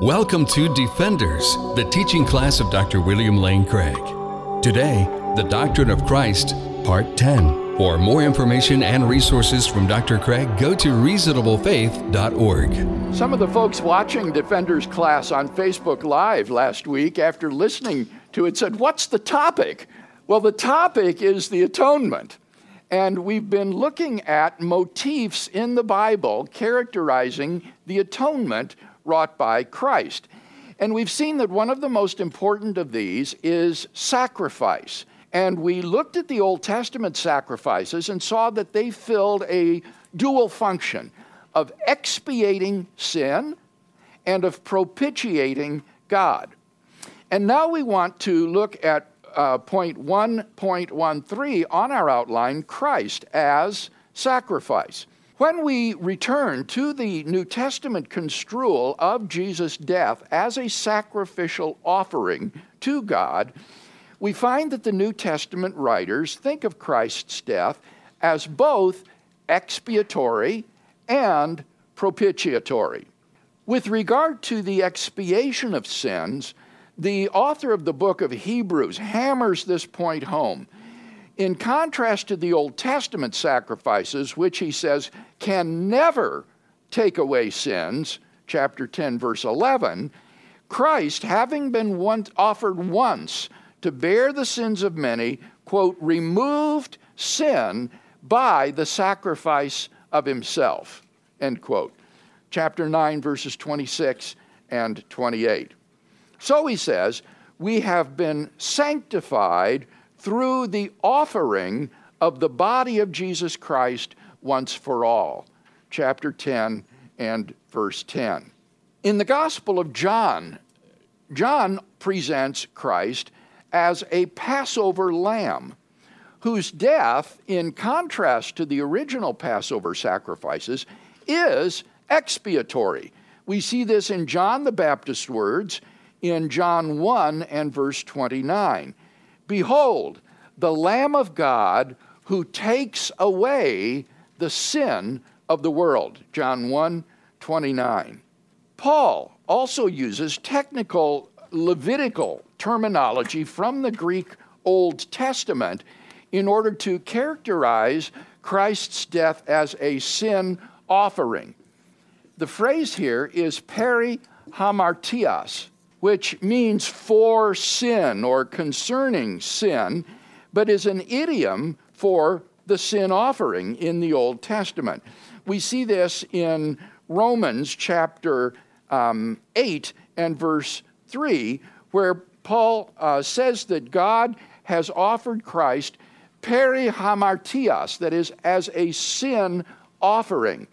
Welcome to Defenders, the teaching class of Dr. William Lane Craig. Today, the Doctrine of Christ, Part 10. For more information and resources from Dr. Craig, go to reasonablefaith.org. Some of the folks watching Defenders class on Facebook Live last week, after listening to it, said, What's the topic? Well, the topic is the atonement. And we've been looking at motifs in the Bible characterizing the atonement wrought by Christ. And we've seen that one of the most important of these is sacrifice. And we looked at the Old Testament sacrifices and saw that they filled a dual function of expiating sin and of propitiating God. And now we want to look at uh, point 1.13 on our outline Christ as sacrifice. When we return to the New Testament construal of Jesus' death as a sacrificial offering to God, we find that the New Testament writers think of Christ's death as both expiatory and propitiatory. With regard to the expiation of sins, the author of the book of Hebrews hammers this point home in contrast to the Old Testament sacrifices, which he says can never take away sins, chapter 10, verse 11, Christ, having been once, offered once to bear the sins of many, quote, removed sin by the sacrifice of himself, end quote. Chapter 9, verses 26 and 28. So he says, we have been sanctified through the offering of the body of Jesus Christ once for all. Chapter 10 and verse 10. In the Gospel of John, John presents Christ as a Passover lamb whose death, in contrast to the original Passover sacrifices, is expiatory. We see this in John the Baptist's words in John 1 and verse 29. Behold, the Lamb of God who takes away the sin of the world. John 1 29. Paul also uses technical Levitical terminology from the Greek Old Testament in order to characterize Christ's death as a sin offering. The phrase here is peri hamartias, which means for sin or concerning sin, but is an idiom for the sin offering in the Old Testament. We see this in Romans chapter um, 8 and verse 3, where Paul uh, says that God has offered Christ peri hamartias, that is, as a sin offering.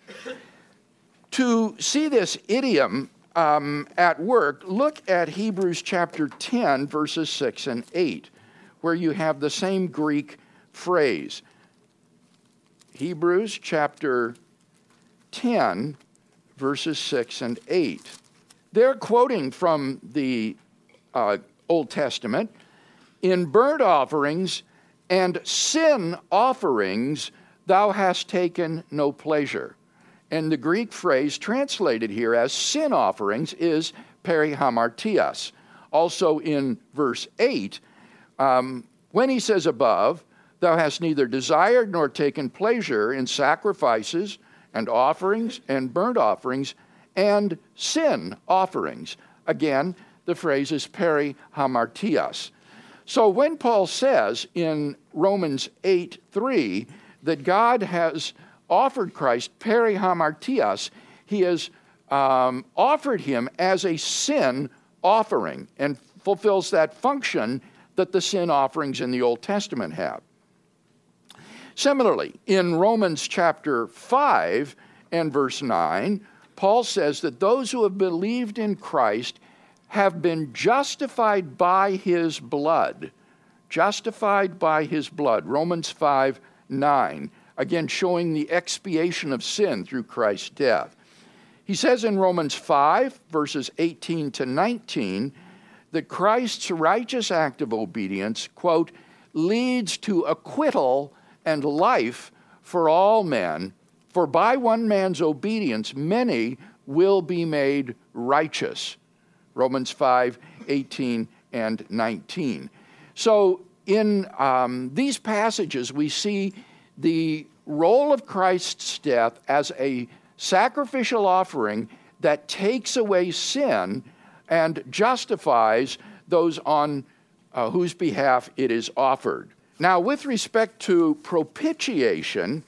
To see this idiom um, at work, look at Hebrews chapter 10, verses 6 and 8, where you have the same Greek phrase. Hebrews chapter 10, verses 6 and 8. They're quoting from the uh, Old Testament in burnt offerings and sin offerings thou hast taken no pleasure. And the Greek phrase translated here as sin offerings is perihamartias. Also in verse 8, um, when he says above, Thou hast neither desired nor taken pleasure in sacrifices and offerings and burnt offerings and sin offerings. Again, the phrase is perihamartias. So when Paul says in Romans 8 3 that God has offered Christ perihamartias, he has um, offered him as a sin offering and fulfills that function that the sin offerings in the Old Testament have. Similarly, in Romans chapter 5 and verse 9, Paul says that those who have believed in Christ have been justified by his blood. Justified by his blood. Romans 5 9 again showing the expiation of sin through Christ's death. He says in Romans 5, verses 18 to 19, that Christ's righteous act of obedience, quote, leads to acquittal and life for all men, for by one man's obedience many will be made righteous. Romans 5 18 and 19. So, in um, these passages, we see the role of Christ's death as a sacrificial offering that takes away sin and justifies those on uh, whose behalf it is offered. Now, with respect to propitiation,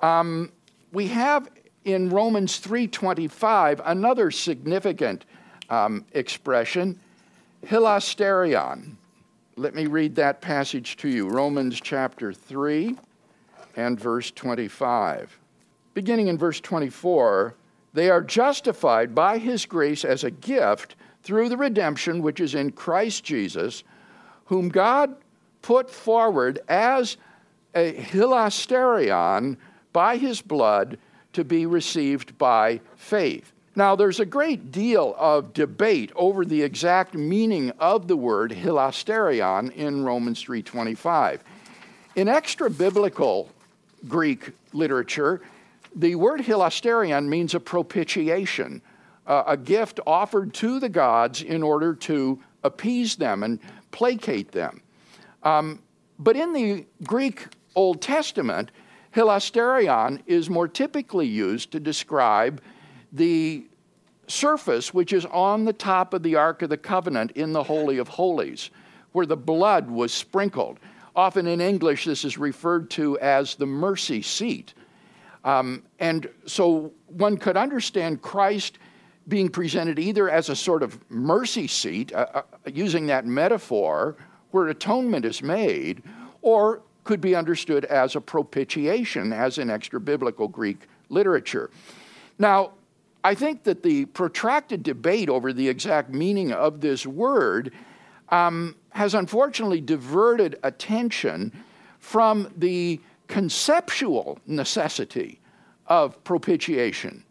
um, we have in Romans 3:25 another significant um, expression, hilasterion. Let me read that passage to you. Romans chapter 3 and verse 25. Beginning in verse 24, they are justified by his grace as a gift through the redemption which is in Christ Jesus, whom God put forward as a hilasterion by his blood to be received by faith. Now, there's a great deal of debate over the exact meaning of the word hilasterion in Romans 3:25. In extra biblical Greek literature, the word hilasterion means a propitiation, uh, a gift offered to the gods in order to appease them and placate them. Um, but in the Greek Old Testament, hilasterion is more typically used to describe the surface which is on the top of the Ark of the Covenant in the Holy of Holies, where the blood was sprinkled. Often in English, this is referred to as the mercy seat. Um, and so one could understand Christ being presented either as a sort of mercy seat, uh, uh, using that metaphor, where atonement is made, or could be understood as a propitiation, as in extra biblical Greek literature. Now, I think that the protracted debate over the exact meaning of this word um, has unfortunately diverted attention from the conceptual necessity of propitiation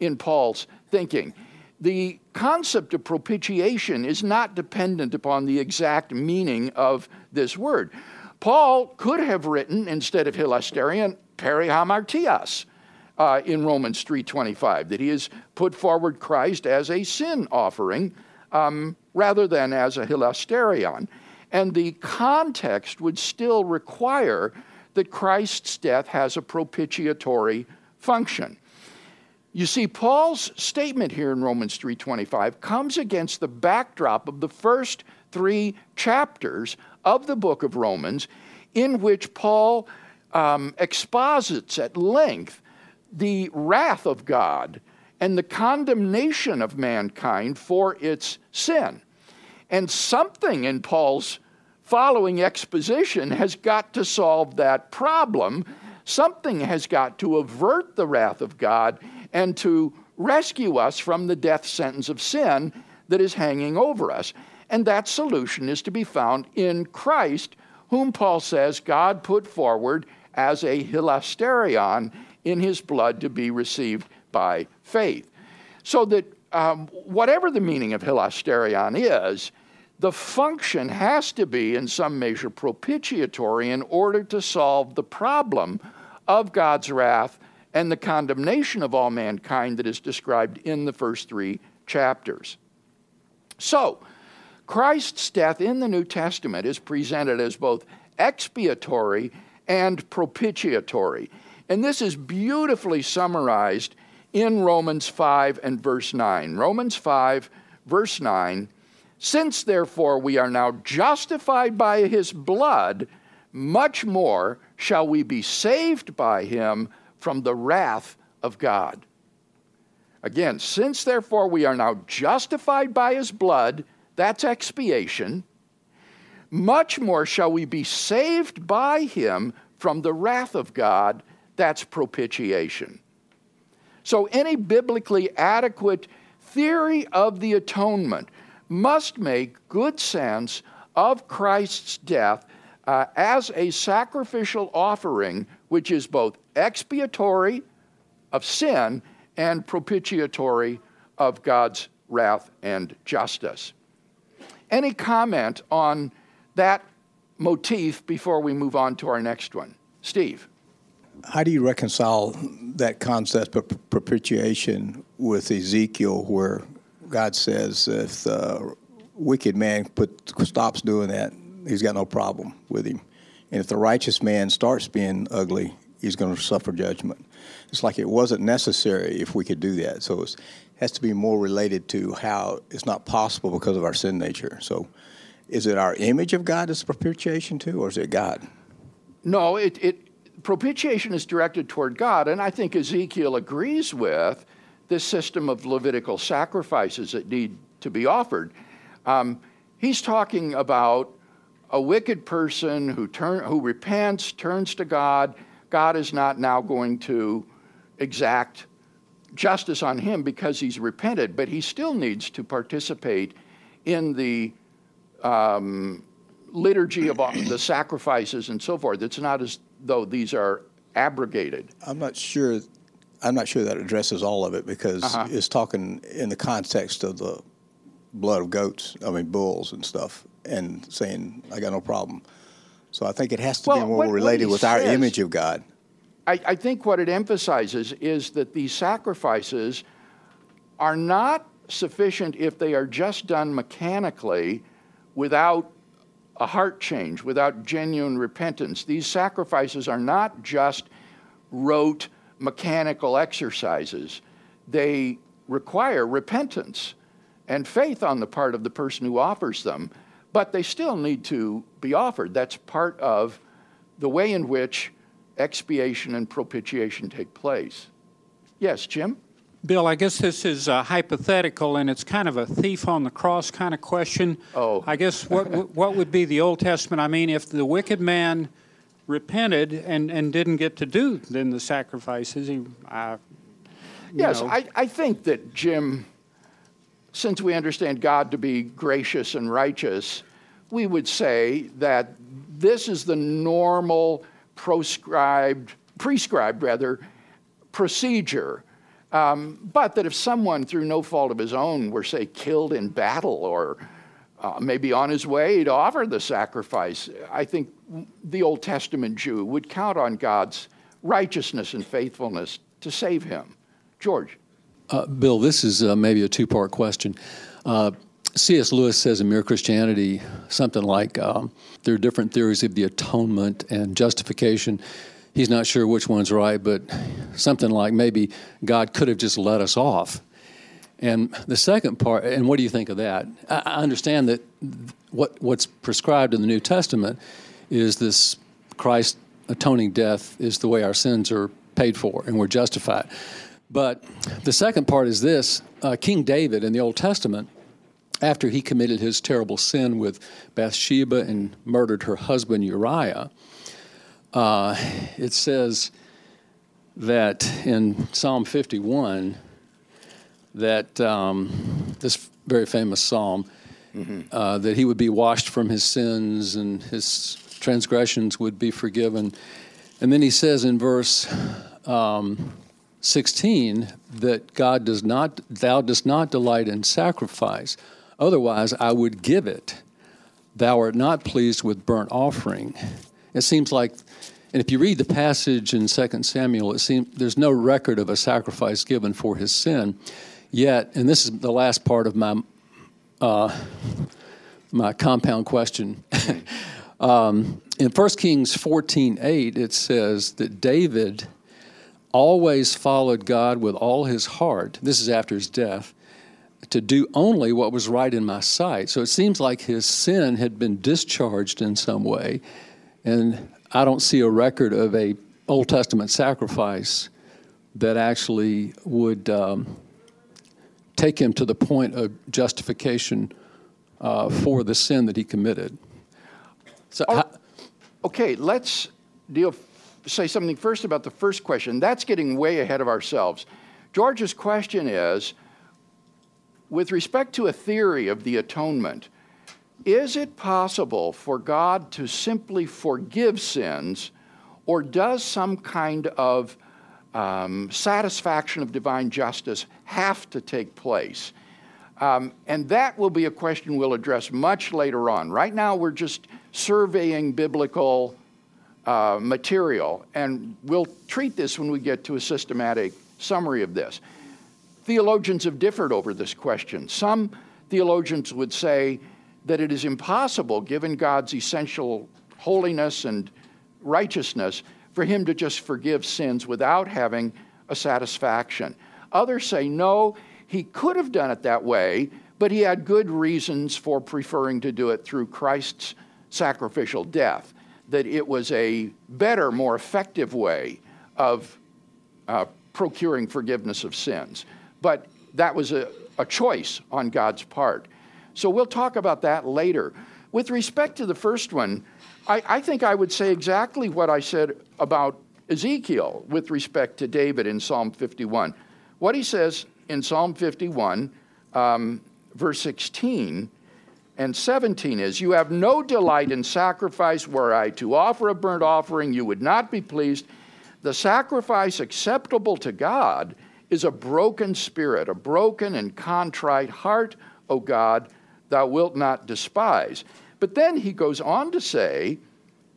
in Paul's thinking. The concept of propitiation is not dependent upon the exact meaning of this word. Paul could have written instead of hilasterion perihamartias uh, in Romans 3:25 that he has put forward Christ as a sin offering um, rather than as a hilasterion, and the context would still require that Christ's death has a propitiatory function. You see, Paul's statement here in Romans 3:25 comes against the backdrop of the first three chapters of the book of Romans, in which Paul um, exposits at length the wrath of God and the condemnation of mankind for its sin. And something in Paul's following exposition has got to solve that problem. Something has got to avert the wrath of God and to rescue us from the death sentence of sin that is hanging over us. And that solution is to be found in Christ, whom Paul says God put forward as a hilasterion in his blood to be received by faith. So that um, whatever the meaning of hilasterion is, the function has to be, in some measure, propitiatory in order to solve the problem of God's wrath and the condemnation of all mankind that is described in the first three chapters. So, Christ's death in the New Testament is presented as both expiatory and propitiatory. And this is beautifully summarized in Romans 5 and verse 9. Romans 5, verse 9 since, therefore, we are now justified by his blood, much more shall we be saved by him from the wrath of God. Again, since, therefore, we are now justified by his blood, that's expiation, much more shall we be saved by him from the wrath of God, that's propitiation. So, any biblically adequate theory of the atonement must make good sense of Christ's death uh, as a sacrificial offering, which is both expiatory of sin and propitiatory of God's wrath and justice. Any comment on that motif before we move on to our next one? Steve. How do you reconcile that concept of propitiation with Ezekiel, where God says if the wicked man put, stops doing that, he's got no problem with him. And if the righteous man starts being ugly, he's going to suffer judgment. It's like it wasn't necessary if we could do that. So it has to be more related to how it's not possible because of our sin nature. So is it our image of God as propitiation too, or is it God? No, it, it propitiation is directed toward God, and I think Ezekiel agrees with this system of Levitical sacrifices that need to be offered. Um, he's talking about a wicked person who turn, who repents, turns to God. God is not now going to exact justice on him because he's repented, but he still needs to participate in the um, liturgy of the sacrifices and so forth. It's not as though these are abrogated. I'm not sure. I'm not sure that addresses all of it because uh-huh. it's talking in the context of the blood of goats. I mean bulls and stuff, and saying I got no problem. So I think it has to well, be more what, related what with says, our image of God. I, I think what it emphasizes is that these sacrifices are not sufficient if they are just done mechanically without a heart change, without genuine repentance. These sacrifices are not just rote mechanical exercises, they require repentance and faith on the part of the person who offers them, but they still need to be offered. That's part of the way in which expiation and propitiation take place. Yes, Jim? Bill, I guess this is uh, hypothetical, and it's kind of a thief on the cross kind of question. Oh. I guess what what would be the Old Testament? I mean, if the wicked man repented and, and didn't get to do then the sacrifices, he. Uh, yes, I, I think that Jim, since we understand God to be gracious and righteous, we would say that this is the normal proscribed, prescribed rather, procedure um, but that if someone, through no fault of his own, were, say, killed in battle or uh, maybe on his way to offer the sacrifice, I think the Old Testament Jew would count on God's righteousness and faithfulness to save him. George. Uh, Bill, this is uh, maybe a two part question. Uh, C.S. Lewis says in Mere Christianity something like um, there are different theories of the atonement and justification he's not sure which one's right, but something like maybe God could have just let us off. And the second part, and what do you think of that? I understand that what, what's prescribed in the New Testament is this Christ atoning death is the way our sins are paid for and we're justified. But the second part is this uh, King David in the Old Testament, after he committed his terrible sin with Bathsheba and murdered her husband Uriah, uh, it says that in Psalm 51 that um, this very famous psalm mm-hmm. uh, that he would be washed from his sins and his transgressions would be forgiven. And then he says in verse um, 16 that God does not, thou dost not delight in sacrifice. Otherwise, I would give it. Thou art not pleased with burnt offering. It seems like and if you read the passage in 2 Samuel, it seems there's no record of a sacrifice given for his sin. Yet, and this is the last part of my uh, my compound question. um, in 1 Kings 14:8, it says that David always followed God with all his heart. This is after his death. To do only what was right in my sight. So it seems like his sin had been discharged in some way. And I don't see a record of a Old Testament sacrifice that actually would um, take him to the point of justification uh, for the sin that he committed. So, oh, okay, let's deal. Say something first about the first question. That's getting way ahead of ourselves. George's question is, with respect to a theory of the atonement, is it possible for God to simply forgive sins, or does some kind of um, satisfaction of divine justice have to take place? Um, and that will be a question we'll address much later on. Right now, we're just surveying biblical uh, material, and we'll treat this when we get to a systematic summary of this. theologians have differed over this question. Some theologians would say that it is impossible, given God's essential holiness and righteousness, for him to just forgive sins without having a satisfaction. Others say, no, he could have done it that way, but he had good reasons for preferring to do it through Christ's sacrificial death, that it was a better, more effective way of uh, procuring forgiveness of sins. But that was a, a choice on God's part. So we'll talk about that later. With respect to the first one, I, I, think I would say exactly what I said about Ezekiel with respect to David in Psalm 51. What he says in Psalm 51, um, verse 16 and 17 is You have no delight in sacrifice, were I to offer a burnt offering, you would not be pleased. The sacrifice acceptable to God is a broken spirit, a broken and contrite heart, O God, thou wilt not despise. But then he goes on to say,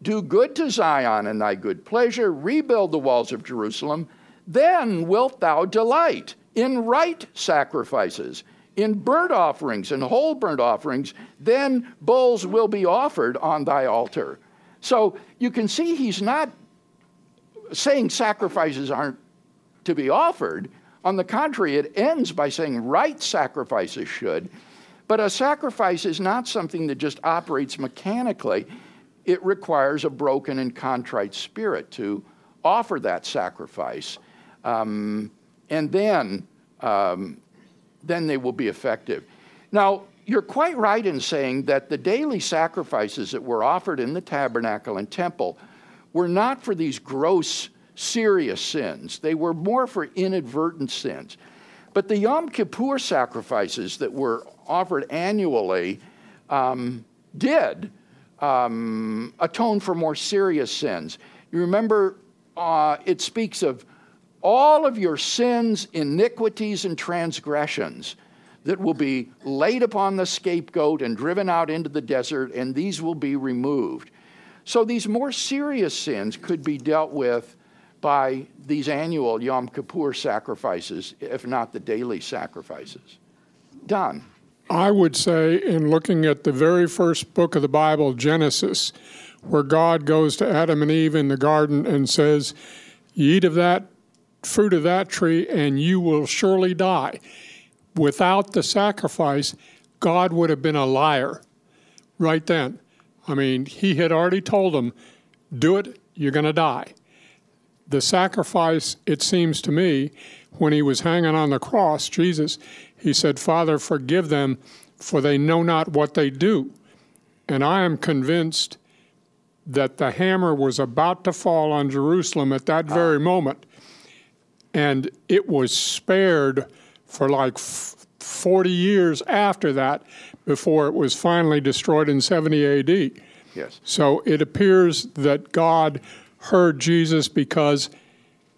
Do good to Zion in thy good pleasure, rebuild the walls of Jerusalem, then wilt thou delight in right sacrifices, in burnt offerings and whole burnt offerings, then bulls will be offered on thy altar. So you can see he's not saying sacrifices aren't to be offered. On the contrary, it ends by saying right sacrifices should. But a sacrifice is not something that just operates mechanically. It requires a broken and contrite spirit to offer that sacrifice. Um, and then, um, then they will be effective. Now, you're quite right in saying that the daily sacrifices that were offered in the tabernacle and temple were not for these gross, serious sins. They were more for inadvertent sins. But the Yom Kippur sacrifices that were offered annually um, did um, atone for more serious sins. You remember, uh, it speaks of all of your sins, iniquities, and transgressions that will be laid upon the scapegoat and driven out into the desert, and these will be removed. So these more serious sins could be dealt with by these annual Yom Kippur sacrifices, if not the daily sacrifices. Done. I would say, in looking at the very first book of the Bible, Genesis, where God goes to Adam and Eve in the garden and says, eat of that fruit of that tree, and you will surely die. Without the sacrifice, God would have been a liar right then. I mean, he had already told them, do it, you're going to die. The sacrifice, it seems to me, when he was hanging on the cross, Jesus, he said, Father, forgive them, for they know not what they do. And I am convinced that the hammer was about to fall on Jerusalem at that ah. very moment. And it was spared for like 40 years after that before it was finally destroyed in 70 AD. Yes. So it appears that God heard Jesus because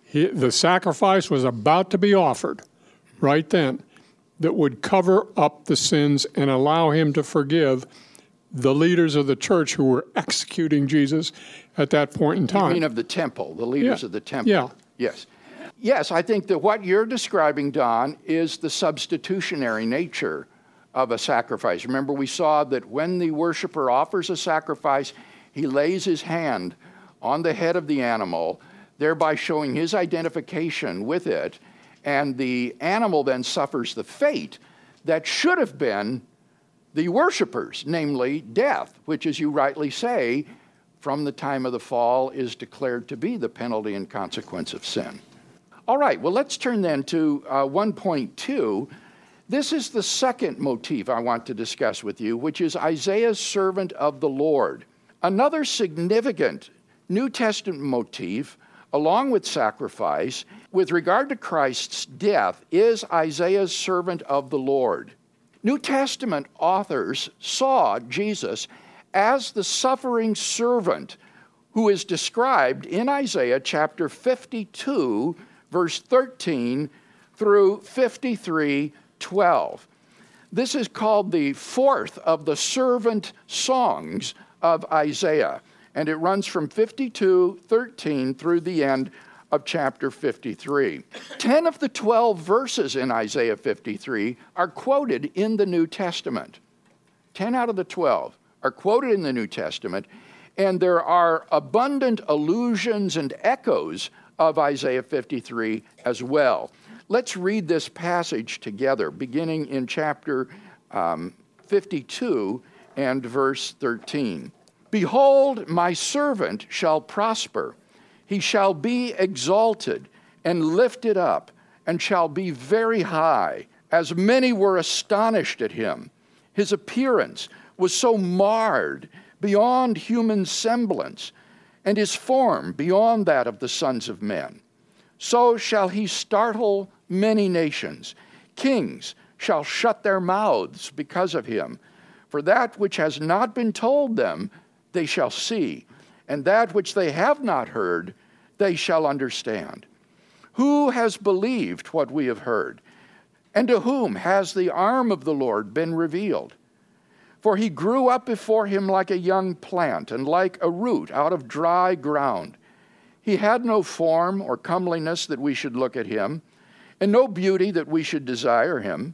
he, the sacrifice was about to be offered right then that would cover up the sins and allow him to forgive the leaders of the church who were executing Jesus at that point in time. You mean of the temple, the leaders yeah. of the temple? Yeah. Yes. Yes, I think that what you're describing, Don, is the substitutionary nature of a sacrifice. Remember, we saw that when the worshiper offers a sacrifice, he lays his hand on the head of the animal, thereby showing his identification with it, and the animal then suffers the fate that should have been the worshippers, namely death, which, as you rightly say, from the time of the fall is declared to be the penalty and consequence of sin. All right, well, let's turn then to uh, 1.2. This is the second motif I want to discuss with you, which is Isaiah's servant of the Lord. Another significant New Testament motif, along with sacrifice, with regard to Christ's death, is Isaiah's servant of the Lord. New Testament authors saw Jesus as the suffering servant who is described in Isaiah chapter 52 verse 13 through 53 12. This is called the fourth of the servant songs of Isaiah, and it runs from 52 13 through the end of chapter 53. Ten of the 12 verses in Isaiah 53 are quoted in the New Testament. 10 out of the 12 are quoted in the New Testament, and there are abundant allusions and echoes of Isaiah 53 as well. Let's read this passage together, beginning in chapter um, 52 and verse 13. Behold, my servant shall prosper. He shall be exalted and lifted up, and shall be very high, as many were astonished at him. His appearance was so marred beyond human semblance, and his form beyond that of the sons of men. So shall he startle many nations. Kings shall shut their mouths because of him. For that which has not been told them, they shall see, and that which they have not heard, they shall understand. Who has believed what we have heard? And to whom has the arm of the Lord been revealed? For he grew up before him like a young plant, and like a root out of dry ground. He had no form or comeliness that we should look at him, and no beauty that we should desire him.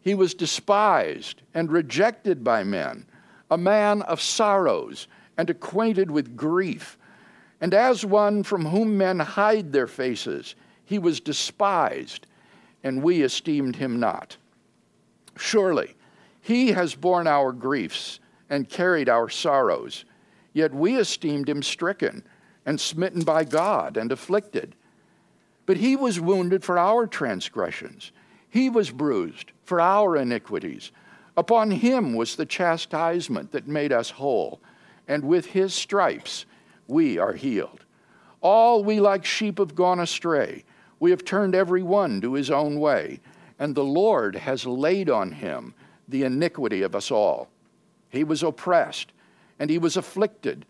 He was despised and rejected by men, a man of sorrows and acquainted with grief. And as one from whom men hide their faces, he was despised, and we esteemed him not. Surely, he has borne our griefs and carried our sorrows, yet we esteemed him stricken and smitten by God and afflicted. But he was wounded for our transgressions, he was bruised for our iniquities. Upon him was the chastisement that made us whole, and with his stripes we are healed. All we like sheep have gone astray. We have turned every one to his own way, and the Lord has laid on him the iniquity of us all. He was oppressed, and he was afflicted,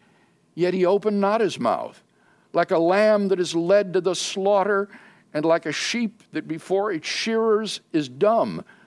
yet he opened not his mouth. Like a lamb that is led to the slaughter, and like a sheep that before its shearers is dumb,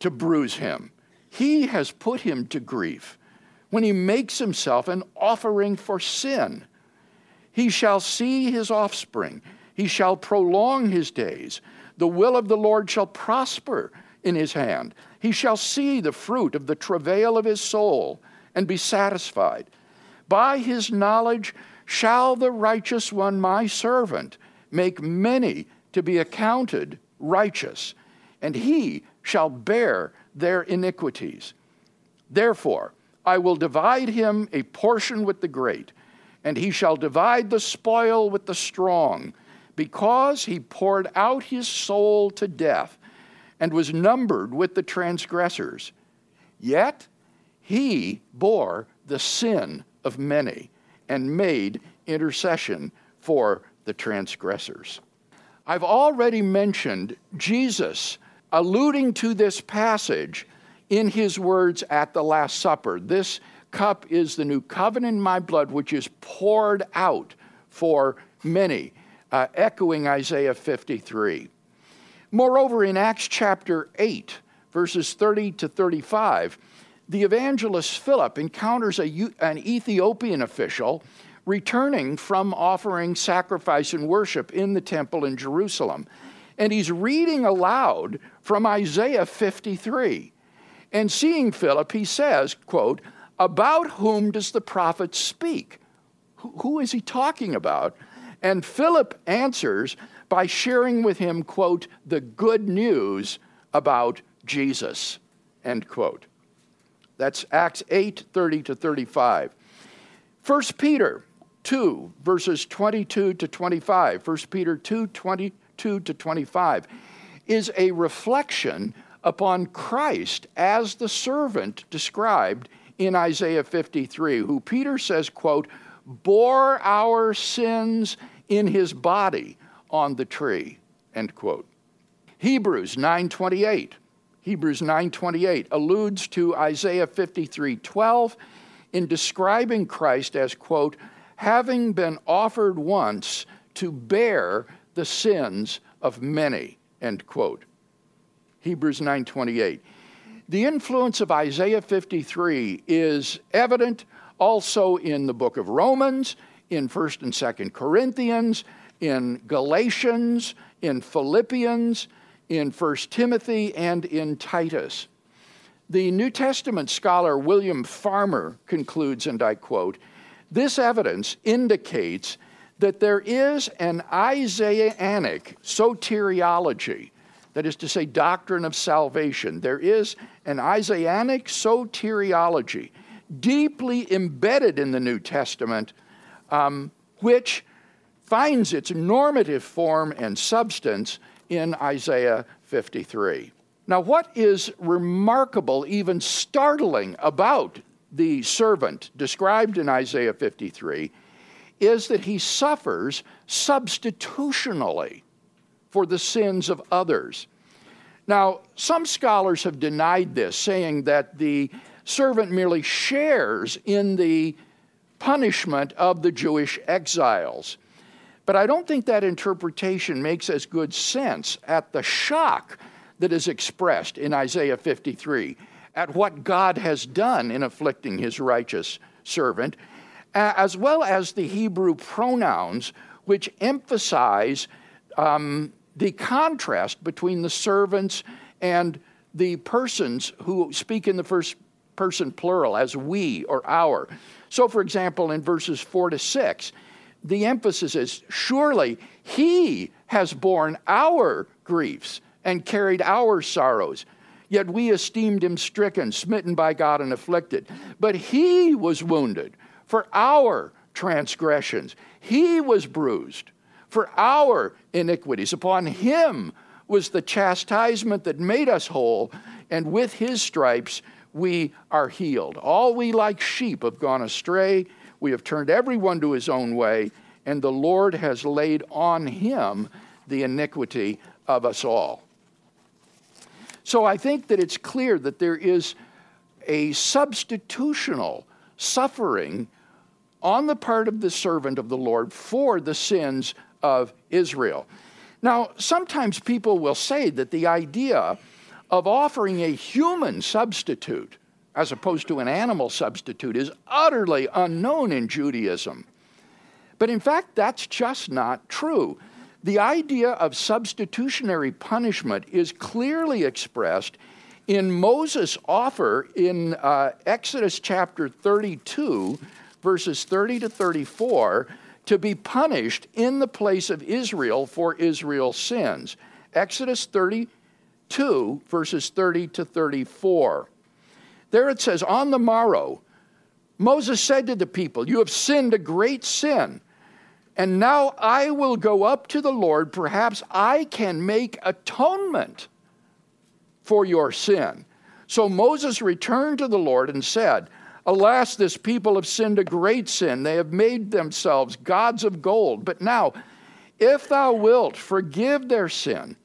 to bruise him. He has put him to grief when he makes himself an offering for sin. He shall see his offspring, he shall prolong his days. The will of the Lord shall prosper in his hand. He shall see the fruit of the travail of his soul and be satisfied. By his knowledge shall the righteous one, my servant, make many to be accounted righteous, and he shall bear their iniquities. Therefore, I will divide him a portion with the great, and he shall divide the spoil with the strong, because he poured out his soul to death and was numbered with the transgressors. Yet he bore the sin of many and made intercession for the transgressors. I've already mentioned Jesus alluding to this passage in his words at the Last Supper. This cup is the new covenant in my blood, which is poured out for many, uh, echoing Isaiah 53. Moreover, in Acts chapter 8, verses 30 to 35, the evangelist Philip encounters a, an Ethiopian official returning from offering sacrifice and worship in the temple in Jerusalem. And he's reading aloud from Isaiah 53. And seeing Philip, he says, quote, About whom does the prophet speak? Who is he talking about? And Philip answers, by sharing with him, quote, the good news about Jesus, end quote. That's Acts 8 30 to 35. 1 Peter 2, verses 22 to 25, 1 Peter 2 22 to 25, is a reflection upon Christ as the servant described in Isaiah 53, who Peter says, quote, bore our sins in his body on the tree. end quote. Hebrews 9:28. Hebrews 9:28 alludes to Isaiah 53:12 in describing Christ as quote having been offered once to bear the sins of many end quote. Hebrews 9:28. The influence of Isaiah 53 is evident also in the book of Romans, in 1st and 2nd Corinthians, in Galatians, in Philippians, in 1 Timothy, and in Titus. The New Testament scholar William Farmer concludes, and I quote, this evidence indicates that there is an Isaianic soteriology, that is to say, doctrine of salvation. There is an Isaianic soteriology deeply embedded in the New Testament, um, which finds its normative form and substance in Isaiah 53. Now, what is remarkable, even startling, about the servant described in Isaiah 53 is that he suffers substitutionally for the sins of others. Now, some scholars have denied this, saying that the servant merely shares in the punishment of the Jewish exiles. But I don't think that interpretation makes as good sense at the shock that is expressed in Isaiah 53 at what God has done in afflicting his righteous servant, as well as the Hebrew pronouns which emphasize um, the contrast between the servants and the persons who speak in the first person plural as we or our. So, for example, in verses 4 to 6, the emphasis is surely he has borne our griefs and carried our sorrows. Yet we esteemed him stricken, smitten by God, and afflicted. But he was wounded for our transgressions, he was bruised for our iniquities. Upon him was the chastisement that made us whole, and with his stripes we are healed. All we like sheep have gone astray. We have turned everyone to his own way, and the Lord has laid on him the iniquity of us all. So I think that it's clear that there is a substitutional suffering on the part of the servant of the Lord for the sins of Israel. Now, sometimes people will say that the idea of offering a human substitute as opposed to an animal substitute is utterly unknown in Judaism. But in fact, that's just not true. The idea of substitutionary punishment is clearly expressed in Moses' offer in uh, Exodus chapter 32, verses 30 to 34, to be punished in the place of Israel for Israel's sins. Exodus 32, verses 30 to 34. There it says, On the morrow, Moses said to the people, You have sinned a great sin. And now I will go up to the Lord. Perhaps I can make atonement for your sin. So Moses returned to the Lord and said, Alas, this people have sinned a great sin. They have made themselves gods of gold. But now, if thou wilt, forgive their sin.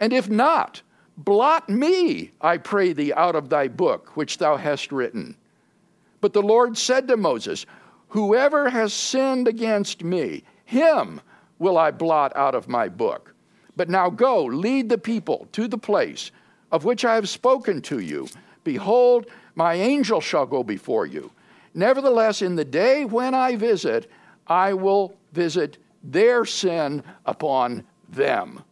And if not, blot me, I pray thee, out of thy book which thou hast written. But the Lord said to Moses, Whoever has sinned against me, him will I blot out of my book. But now go, lead the people to the place of which I have spoken to you. Behold, my angel shall go before you. Nevertheless, in the day when I visit, I will visit their sin upon them.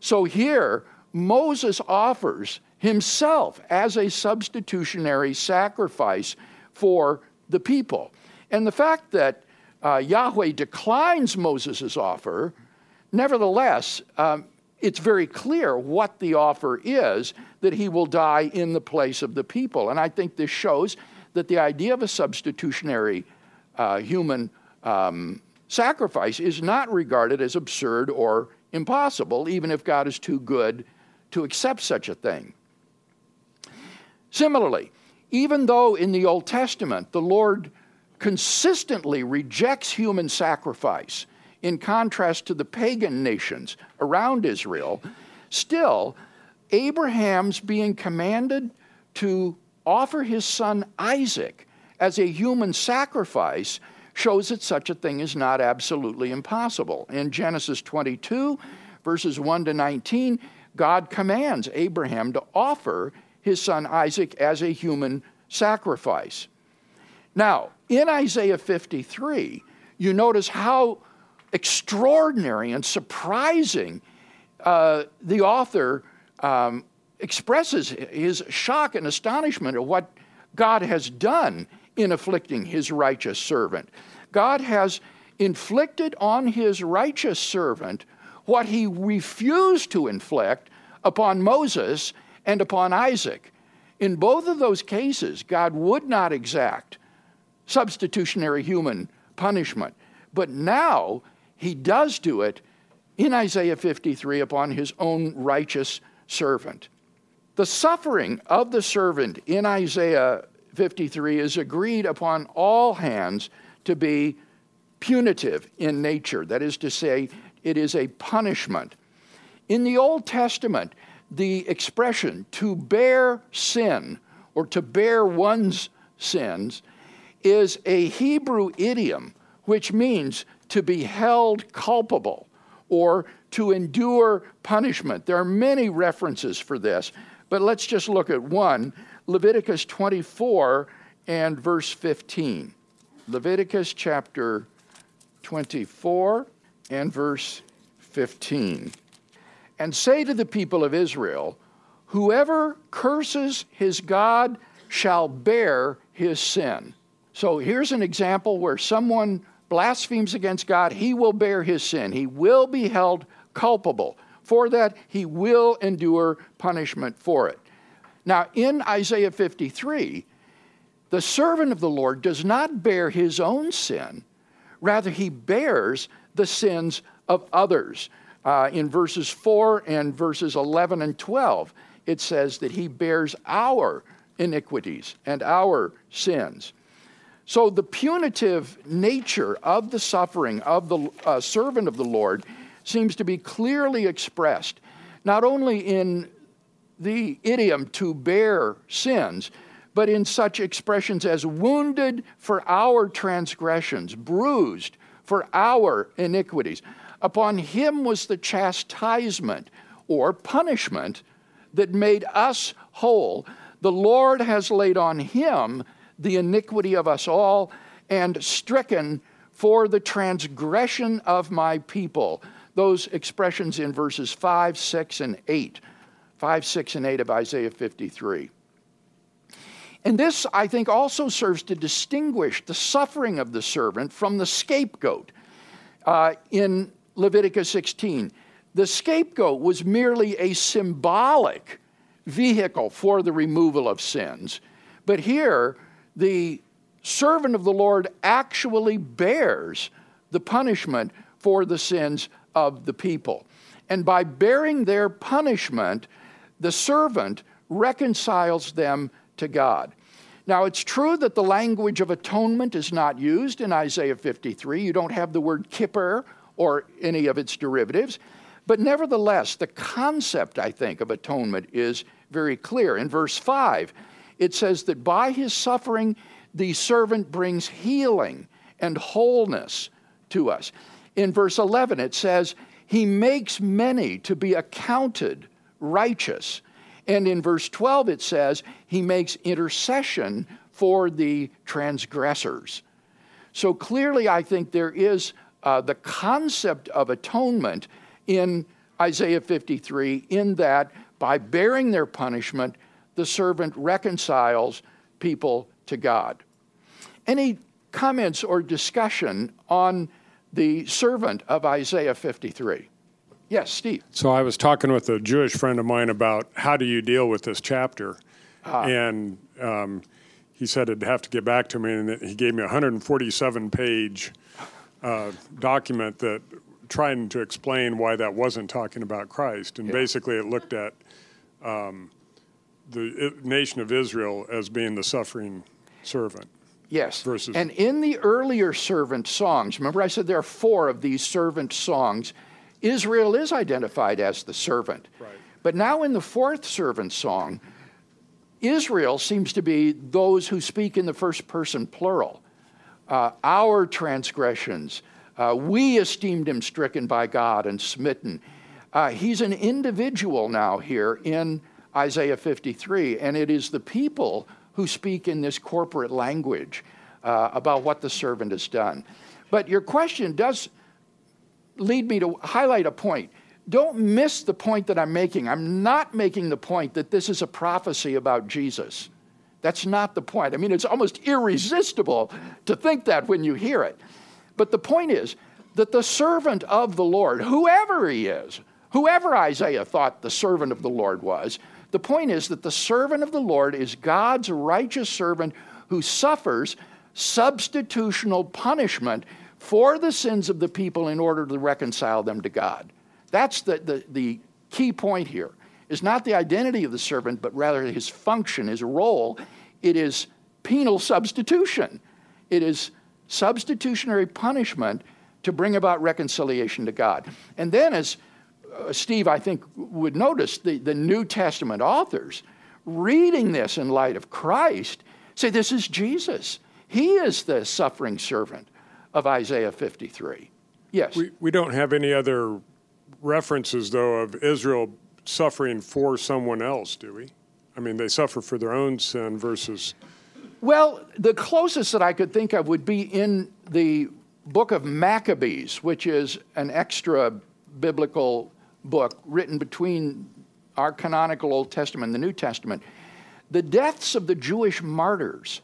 So here, Moses offers himself as a substitutionary sacrifice for the people. And the fact that uh, Yahweh declines Moses' offer, nevertheless, um, it's very clear what the offer is that he will die in the place of the people. And I think this shows that the idea of a substitutionary uh, human um, sacrifice is not regarded as absurd or impossible, even if God is too good to accept such a thing. Similarly, even though in the Old Testament the Lord consistently rejects human sacrifice in contrast to the pagan nations around Israel, still, Abraham's being commanded to offer his son Isaac as a human sacrifice shows that such a thing is not absolutely impossible. In Genesis 22, verses 1 to 19, God commands Abraham to offer his son Isaac as a human sacrifice. Now, in Isaiah 53, you notice how extraordinary and surprising uh, the author um, expresses his shock and astonishment at what God has done in afflicting his righteous servant. God has inflicted on his righteous servant what he refused to inflict upon Moses and upon Isaac. In both of those cases, God would not exact substitutionary human punishment. But now he does do it in Isaiah 53 upon his own righteous servant. The suffering of the servant in Isaiah 53 is agreed upon all hands to be punitive in nature. That is to say, it is a punishment. In the Old Testament, the expression to bear sin or to bear one's sins is a Hebrew idiom which means to be held culpable or to endure punishment. There are many references for this, but let's just look at one Leviticus 24 and verse 15. Leviticus chapter 24 and verse 15. And say to the people of Israel, Whoever curses his God shall bear his sin. So here's an example where someone blasphemes against God, he will bear his sin. He will be held culpable. For that, he will endure punishment for it. Now, in Isaiah 53, the servant of the Lord does not bear his own sin, rather, he bears the sins of others. Uh, in verses 4 and verses 11 and 12, it says that he bears our iniquities and our sins. So, the punitive nature of the suffering of the uh, servant of the Lord seems to be clearly expressed, not only in the idiom to bear sins, but in such expressions as wounded for our transgressions, bruised for our iniquities. Upon him was the chastisement or punishment that made us whole. The Lord has laid on him the iniquity of us all, and stricken for the transgression of my people. Those expressions in verses 5, 6, and 8. 5, 6, and 8 of Isaiah 53. And this, I think, also serves to distinguish the suffering of the servant from the scapegoat. Uh, in Leviticus 16, the scapegoat was merely a symbolic vehicle for the removal of sins. But here, the servant of the Lord actually bears the punishment for the sins of the people. And by bearing their punishment, the servant reconciles them to God. Now, it's true that the language of atonement is not used in Isaiah 53. You don't have the word kippur or any of its derivatives. But nevertheless, the concept, I think, of atonement is very clear. In verse 5, it says that by his suffering, the servant brings healing and wholeness to us. In verse 11, it says, He makes many to be accounted righteous. And in verse 12, it says, He makes intercession for the transgressors. So clearly, I think there is uh, the concept of atonement in Isaiah 53, in that by bearing their punishment, the servant reconciles people to God. Any comments or discussion on the servant of Isaiah 53? Yes, Steve. So I was talking with a Jewish friend of mine about how do you deal with this chapter, ah. and um, he said he'd have to get back to me, and he gave me a 147 page uh, document that trying to explain why that wasn't talking about Christ, and yeah. basically it looked at um, the nation of Israel as being the suffering servant. Yes. And in the earlier servant songs, remember I said there are four of these servant songs. Israel is identified as the servant. Right. But now in the fourth servant song, Israel seems to be those who speak in the first person plural. Uh, our transgressions, uh, we esteemed him stricken by God and smitten. Uh, he's an individual now here in Isaiah 53, and it is the people who speak in this corporate language uh, about what the servant has done. But your question does lead me to highlight a point. Don't miss the point that I'm making. I'm not making the point that this is a prophecy about Jesus. That's not the point. I mean, it's almost irresistible to think that when you hear it. But the point is that the servant of the Lord, whoever he is, whoever Isaiah thought the servant of the Lord was, the point is that the servant of the Lord is God's righteous servant who suffers substitutional punishment for the sins of the people in order to reconcile them to God. That's the, the, the key point here. Is not the identity of the servant, but rather his function, his role. It is penal substitution. It is substitutionary punishment to bring about reconciliation to God. And then, as uh, Steve, I think, would notice, the, the New Testament authors reading this in light of Christ say, This is Jesus. He is the suffering servant of Isaiah 53. Yes. We, we don't have any other references, though, of Israel suffering for someone else, do we? I mean, they suffer for their own sin versus. Well, the closest that I could think of would be in the book of Maccabees, which is an extra biblical book written between our canonical Old Testament and the New Testament. The deaths of the Jewish martyrs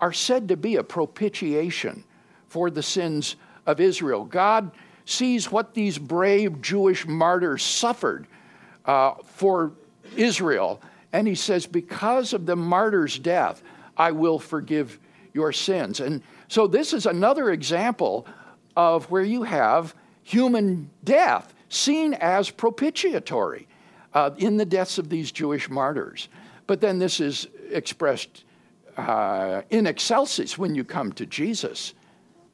are said to be a propitiation for the sins of Israel. God sees what these brave Jewish martyrs suffered uh, for Israel, and he says, Because of the martyr's death, I will forgive your sins. And so, this is another example of where you have human death seen as propitiatory uh, in the deaths of these Jewish martyrs. But then this is expressed uh, in excelsis when you come to Jesus.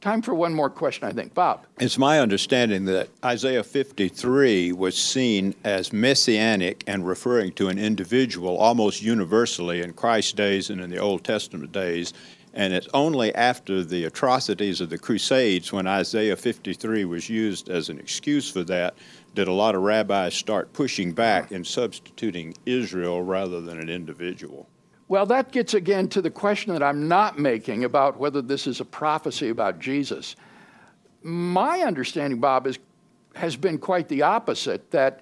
Time for one more question, I think. Bob. It's my understanding that Isaiah 53 was seen as messianic and referring to an individual almost universally in Christ's days and in the Old Testament days. And it's only after the atrocities of the Crusades, when Isaiah 53 was used as an excuse for that, did a lot of rabbis start pushing back and substituting Israel rather than an individual. Well, that gets again to the question that I'm not making about whether this is a prophecy about Jesus. My understanding, Bob, is, has been quite the opposite that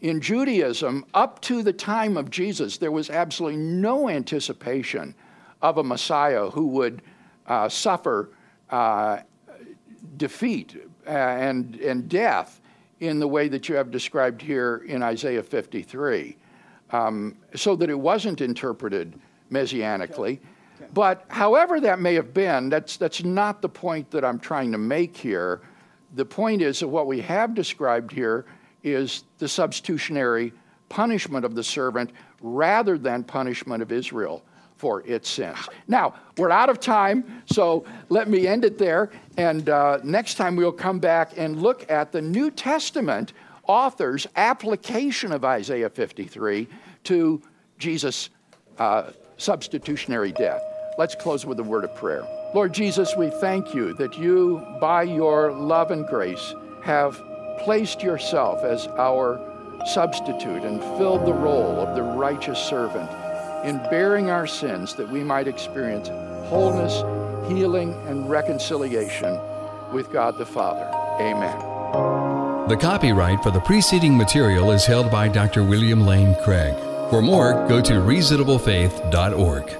in Judaism, up to the time of Jesus, there was absolutely no anticipation of a Messiah who would uh, suffer uh, defeat uh, and, and death in the way that you have described here in Isaiah 53, um, so that it wasn't interpreted messianically. But however that may have been, that's, that's not the point that I'm trying to make here. The point is that what we have described here is the substitutionary punishment of the servant rather than punishment of Israel for its sins. Now, we're out of time, so let me end it there. And uh, next time we'll come back and look at the New Testament author's application of Isaiah 53 to Jesus' uh, substitutionary death. Let's close with a word of prayer. Lord Jesus, we thank you that you, by your love and grace, have placed yourself as our substitute and filled the role of the righteous servant in bearing our sins that we might experience wholeness, healing, and reconciliation with God the Father. Amen. The copyright for the preceding material is held by Dr. William Lane Craig. For more, go to reasonablefaith.org.